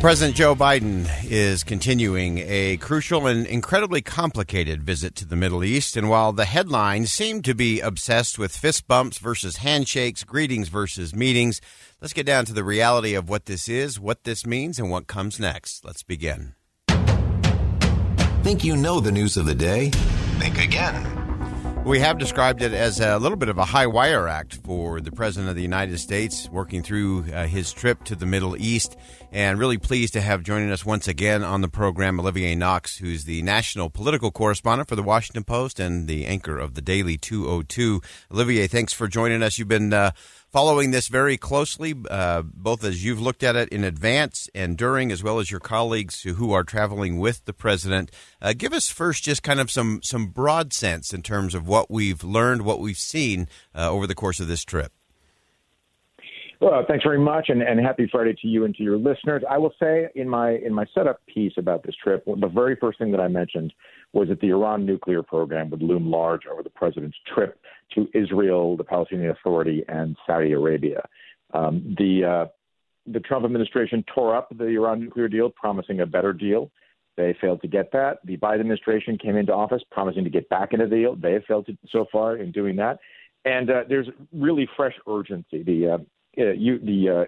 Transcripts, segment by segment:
President Joe Biden is continuing a crucial and incredibly complicated visit to the Middle East. And while the headlines seem to be obsessed with fist bumps versus handshakes, greetings versus meetings, let's get down to the reality of what this is, what this means, and what comes next. Let's begin. Think you know the news of the day? Think again. We have described it as a little bit of a high wire act for the President of the United States working through uh, his trip to the Middle East. And really pleased to have joining us once again on the program Olivier Knox, who's the national political correspondent for the Washington Post and the anchor of the Daily 202. Olivier, thanks for joining us. You've been uh, following this very closely, uh, both as you've looked at it in advance and during, as well as your colleagues who are traveling with the president. Uh, give us first just kind of some some broad sense in terms of what we've learned, what we've seen uh, over the course of this trip. Well, thanks very much, and, and happy Friday to you and to your listeners. I will say in my in my setup piece about this trip, the very first thing that I mentioned was that the Iran nuclear program would loom large over the president's trip to Israel, the Palestinian Authority, and Saudi Arabia. Um, the uh, the Trump administration tore up the Iran nuclear deal, promising a better deal. They failed to get that. The Biden administration came into office promising to get back into the deal. They have failed to, so far in doing that. And uh, there's really fresh urgency. The uh, uh you, the uh,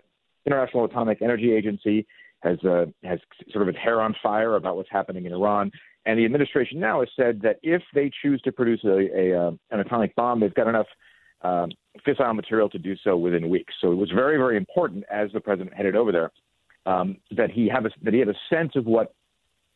International Atomic Energy Agency has uh, has sort of its hair on fire about what's happening in Iran. And the administration now has said that if they choose to produce a, a uh, an atomic bomb, they've got enough um, fissile material to do so within weeks. So it was very, very important as the president headed over there um, that he have a, that he had a sense of what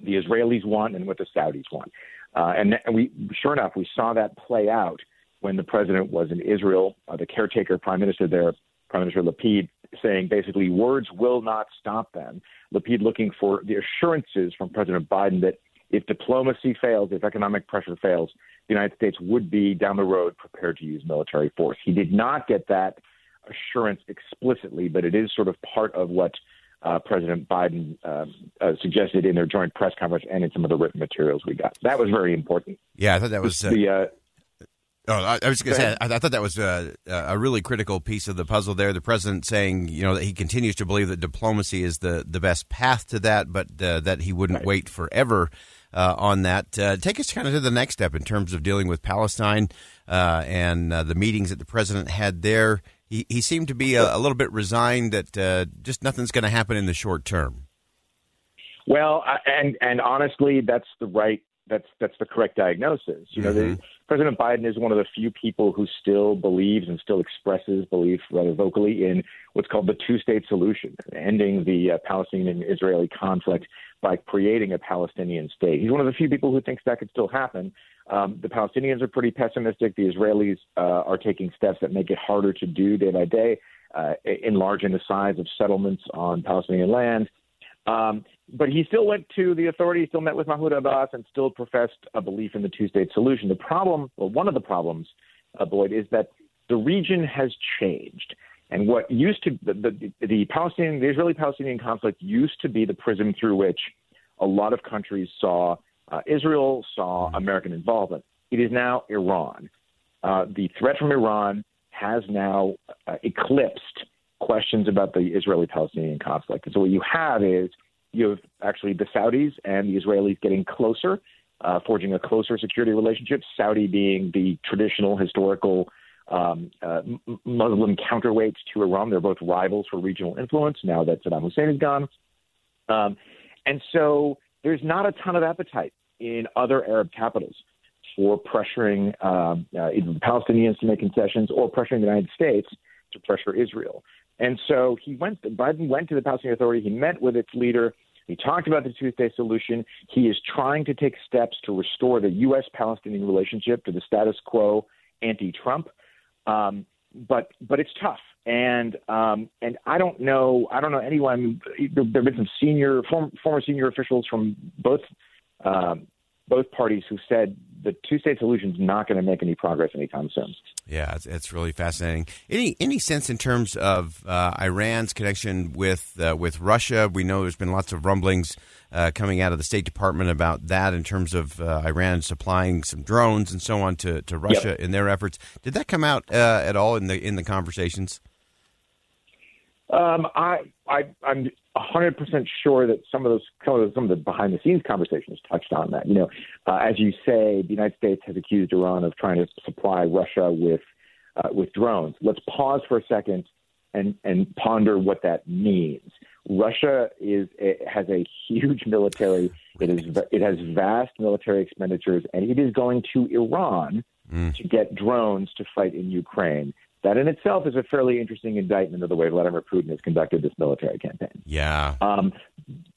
the Israelis want and what the Saudis want. Uh, and, and we, sure enough, we saw that play out when the president was in Israel. Uh, the caretaker prime minister there, Prime Minister Lapid, saying basically words will not stop them. Lapid looking for the assurances from President Biden that if diplomacy fails, if economic pressure fails, the United States would be down the road prepared to use military force. He did not get that assurance explicitly, but it is sort of part of what uh, President Biden uh, uh, suggested in their joint press conference and in some of the written materials we got. That was very important. Yeah, I thought that was the. Uh, oh, I, I was going to say, I, I, thought that was a, a, really critical piece of the puzzle there. The president saying, you know, that he continues to believe that diplomacy is the, the best path to that, but uh, that he wouldn't right. wait forever uh, on that. Uh, take us kind of to the next step in terms of dealing with Palestine uh, and uh, the meetings that the president had there. He, he seemed to be a, a little bit resigned that uh, just nothing's going to happen in the short term. Well, and and honestly, that's the right that's that's the correct diagnosis. You know, mm-hmm. the, President Biden is one of the few people who still believes and still expresses belief rather vocally in what's called the two-state solution, ending the uh, Palestinian-Israeli conflict by creating a Palestinian state. He's one of the few people who thinks that could still happen. Um, the Palestinians are pretty pessimistic. The Israelis uh, are taking steps that make it harder to do day by day, uh, enlarging the size of settlements on Palestinian land. Um, but he still went to the authorities, still met with Mahmoud Abbas, and still professed a belief in the two-state solution. The problem, well, one of the problems, uh, Boyd, is that the region has changed. And what used to the, the, the Palestinian, the Israeli-Palestinian conflict used to be the prism through which a lot of countries saw uh, Israel, saw American involvement. It is now Iran. Uh, the threat from Iran has now uh, eclipsed questions about the Israeli-Palestinian conflict. And so what you have is you have actually the Saudis and the Israelis getting closer, uh, forging a closer security relationship. Saudi being the traditional historical um, uh, Muslim counterweights to Iran. They're both rivals for regional influence now that Saddam Hussein is gone. Um, and so there's not a ton of appetite in other Arab capitals for pressuring um, uh, the Palestinians to make concessions or pressuring the United States to pressure Israel. And so he went. Biden went to the Palestinian Authority. He met with its leader. He talked about the two-state solution. He is trying to take steps to restore the U.S.-Palestinian relationship to the status quo ante-Trump. Um, but but it's tough, and um, and I don't know I don't know anyone. There have been some senior former, former senior officials from both um, both parties who said the two-state solution is not going to make any progress anytime soon. Yeah, it's, it's, really fascinating. Any any sense in terms of uh, Iran's connection with uh, with Russia? We know there's been lots of rumblings uh, coming out of the State Department about that in terms of uh, Iran supplying some drones and so on to, to Russia yep. in their efforts. Did that come out uh, at all in the in the conversations? Um, I, I I'm 100 percent sure that some of those some of the, some of the behind the scenes conversations touched on that. You know, uh, as you say, the United States has accused Iran of trying to supply Russia with uh, with drones. Let's pause for a second and and ponder what that means. Russia is has a huge military. It is it has vast military expenditures, and it is going to Iran mm. to get drones to fight in Ukraine. That in itself is a fairly interesting indictment of the way Vladimir Putin has conducted this military campaign. Yeah. Um,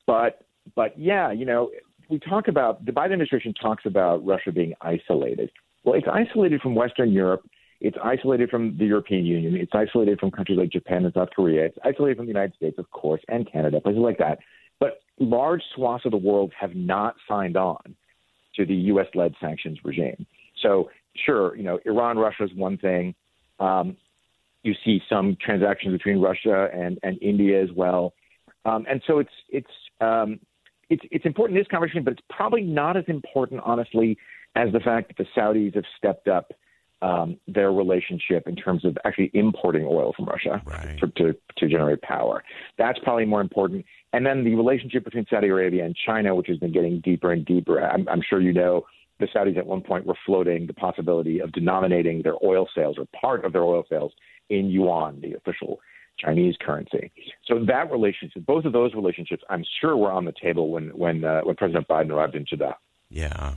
but but yeah, you know, we talk about the Biden administration talks about Russia being isolated. Well, it's isolated from Western Europe. It's isolated from the European Union. It's isolated from countries like Japan and South Korea. It's isolated from the United States, of course, and Canada, places like that. But large swaths of the world have not signed on to the U.S. led sanctions regime. So, sure, you know, Iran, Russia is one thing. Um, you see some transactions between Russia and, and India as well. Um, and so it's it's um, it's it's important in this conversation, but it's probably not as important, honestly, as the fact that the Saudis have stepped up um, their relationship in terms of actually importing oil from Russia right. for, to to generate power. That's probably more important. And then the relationship between Saudi Arabia and China, which has been getting deeper and deeper. I'm, I'm sure you know the Saudis at one point were floating the possibility of denominating their oil sales or part of their oil sales in yuan, the official Chinese currency. So that relationship, both of those relationships, I'm sure were on the table when when uh, when President Biden arrived in Jeddah. Yeah,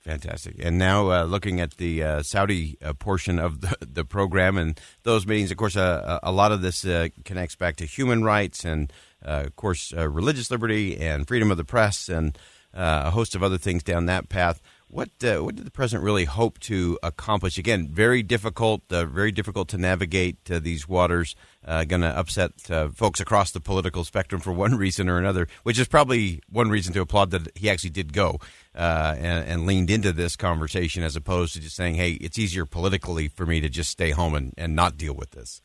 fantastic. And now uh, looking at the uh, Saudi uh, portion of the, the program and those meetings, of course, uh, a lot of this uh, connects back to human rights and, of course, religious liberty and freedom of the press and a host of other things down that path. What uh, what did the president really hope to accomplish? Again, very difficult, uh, very difficult to navigate uh, these waters. Uh, going to upset uh, folks across the political spectrum for one reason or another, which is probably one reason to applaud that he actually did go uh, and, and, leaned into this conversation as opposed to just saying, "Hey, it's easier politically for me to just stay home and, and not deal with this."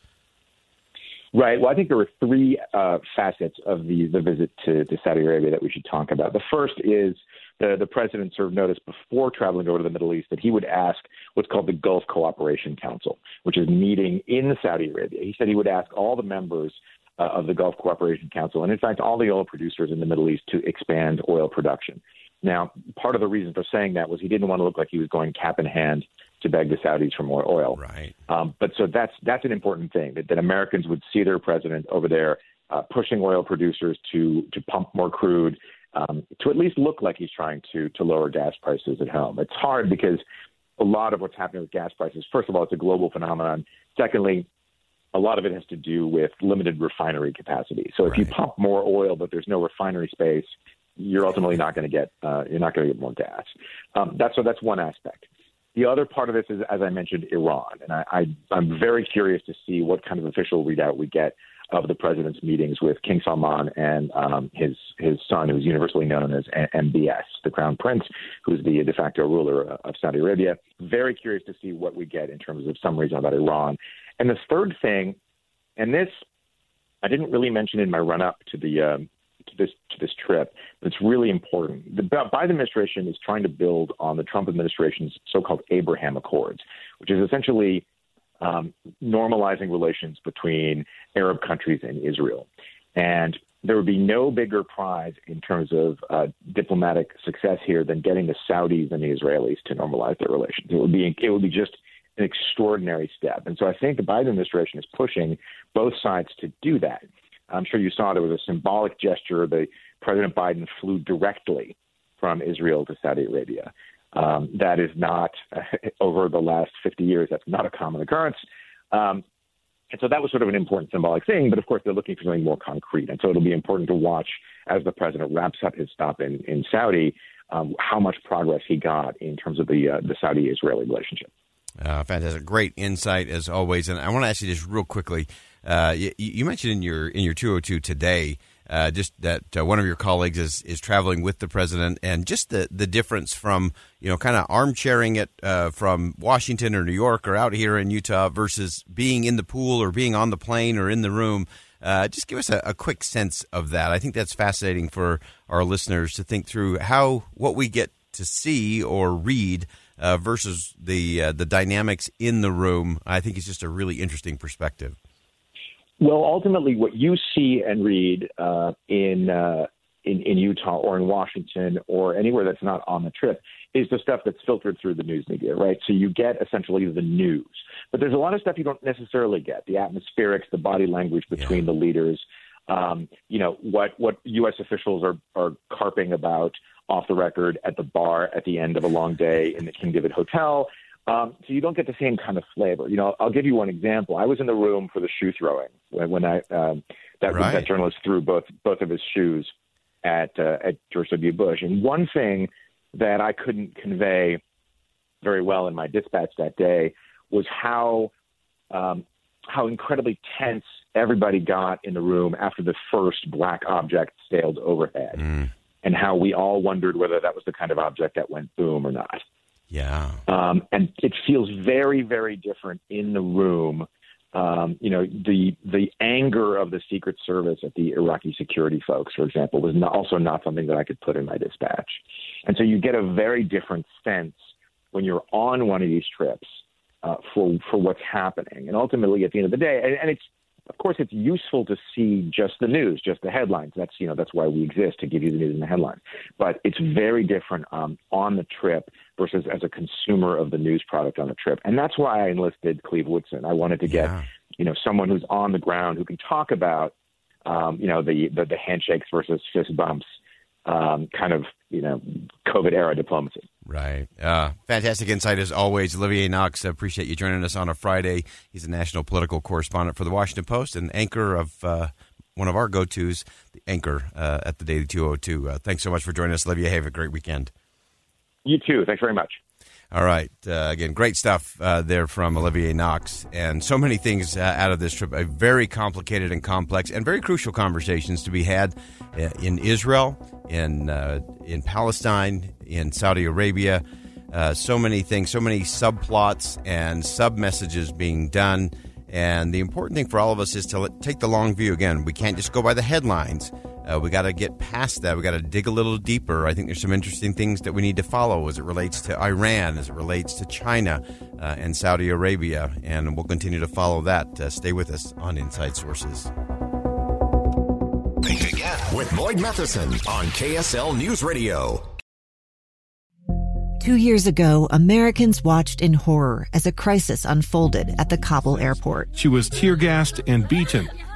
Right. Well, I think there were three facets of the the visit to, to Saudi Arabia that we should talk about. The first is the, the president served notice before traveling over to the Middle East that he would ask what's called the Gulf Cooperation Council, which is meeting in Saudi Arabia. He said he would ask all the members uh, of the Gulf Cooperation Council, and in fact, all the oil producers in the Middle East to expand oil production. Now, part of the reason for saying that was he didn't want to look like he was going cap in hand to beg the Saudis for more oil. Right. Um, but so that's that's an important thing that, that Americans would see their president over there uh, pushing oil producers to to pump more crude um, to at least look like he's trying to to lower gas prices at home. It's hard because a lot of what's happening with gas prices, first of all, it's a global phenomenon. Secondly, a lot of it has to do with limited refinery capacity. So if right. you pump more oil but there's no refinery space, you're ultimately not going to get uh, you're not going to get more gas. Um, that's so that's one aspect. The other part of this is, as I mentioned, Iran, and I, I, I'm very curious to see what kind of official readout we get of the president's meetings with King Salman and um, his his son, who's universally known as MBS, the Crown Prince, who's the de facto ruler of Saudi Arabia. Very curious to see what we get in terms of summaries about Iran. And the third thing, and this I didn't really mention in my run up to the um, to this to this trip, it's really important. The Biden administration is trying to build on the Trump administration's so-called Abraham Accords, which is essentially um, normalizing relations between Arab countries and Israel. And there would be no bigger prize in terms of uh, diplomatic success here than getting the Saudis and the Israelis to normalize their relations. It would be it would be just an extraordinary step. And so I think the Biden administration is pushing both sides to do that. I'm sure you saw there was a symbolic gesture. The President Biden flew directly from Israel to Saudi Arabia. Um, that is not, uh, over the last 50 years, that's not a common occurrence. Um, And so that was sort of an important symbolic thing, but of course they're looking for something more concrete. And so it'll be important to watch as the president wraps up his stop in, in Saudi, um, how much progress he got in terms of the, uh, the Saudi-Israeli relationship. Uh, fantastic, great insight as always. And I want to ask you just real quickly. Uh, you, you, mentioned in your in your 202 today uh, just that uh, one of your colleagues is, is traveling with the president, and just the, the difference from you know kind of armchairing it uh, from Washington or New York or out here in Utah versus being in the pool or being on the plane or in the room. Uh, just give us a, a, quick sense of that. I think that's fascinating for our listeners to think through how what we get to see or read uh, versus the uh, the dynamics in the room. I think it's just a really interesting perspective. Well, ultimately, what you see and read uh, in, uh, in in Utah or in Washington or anywhere that's not on the trip is the stuff that's filtered through the news media, right? So you get essentially the news, but there's a lot of stuff you don't necessarily get: the atmospherics, the body language between yeah. the leaders. Um, you know what what U.S. officials are are carping about off the record at the bar at the end of a long day in the King David Hotel. Um, so you don't get the same kind of flavor. You know, I'll give you one example. I was in the room for the shoe throwing when, when I um, that, right. that journalist threw both both of his shoes at uh, at George W. Bush. And one thing that I couldn't convey very well in my dispatch that day was how um, how incredibly tense everybody got in the room after the first black object sailed overhead, mm. and how we all wondered whether that was the kind of object that went boom or not. Yeah. Um, and it feels very, very different in the room. Um, you know, the the anger of the Secret Service at the Iraqi security folks, for example, was not, also not something that I could put in my dispatch. And so you get a very different sense when you're on one of these trips uh, for for what's happening. And ultimately, at the end of the day, and, and it's of course, it's useful to see just the news, just the headlines. That's you know that's why we exist to give you the news and the headlines. But it's very different um, on the trip versus as a consumer of the news product on the trip, and that's why I enlisted Cleve Wootson. I wanted to get yeah. you know someone who's on the ground who can talk about um, you know the, the the handshakes versus fist bumps um, kind of you know COVID era diplomacy. Right. Uh, fantastic insight as always, Olivier Knox. Appreciate you joining us on a Friday. He's a national political correspondent for the Washington Post and anchor of uh, one of our go tos, the anchor uh, at the Daily 202. Uh, thanks so much for joining us, Olivier. Have a great weekend. You too. Thanks very much. All right. Uh, again, great stuff uh, there from Olivier Knox. And so many things uh, out of this trip. A very complicated and complex and very crucial conversations to be had uh, in Israel, in, uh, in Palestine, in Saudi Arabia. Uh, so many things, so many subplots and sub messages being done. And the important thing for all of us is to take the long view. Again, we can't just go by the headlines. Uh, we got to get past that. We got to dig a little deeper. I think there's some interesting things that we need to follow as it relates to Iran, as it relates to China uh, and Saudi Arabia, and we'll continue to follow that. Uh, stay with us on Inside Sources. Think again with Boyd Matheson on KSL News Radio. Two years ago, Americans watched in horror as a crisis unfolded at the Kabul airport. She was tear gassed and beaten.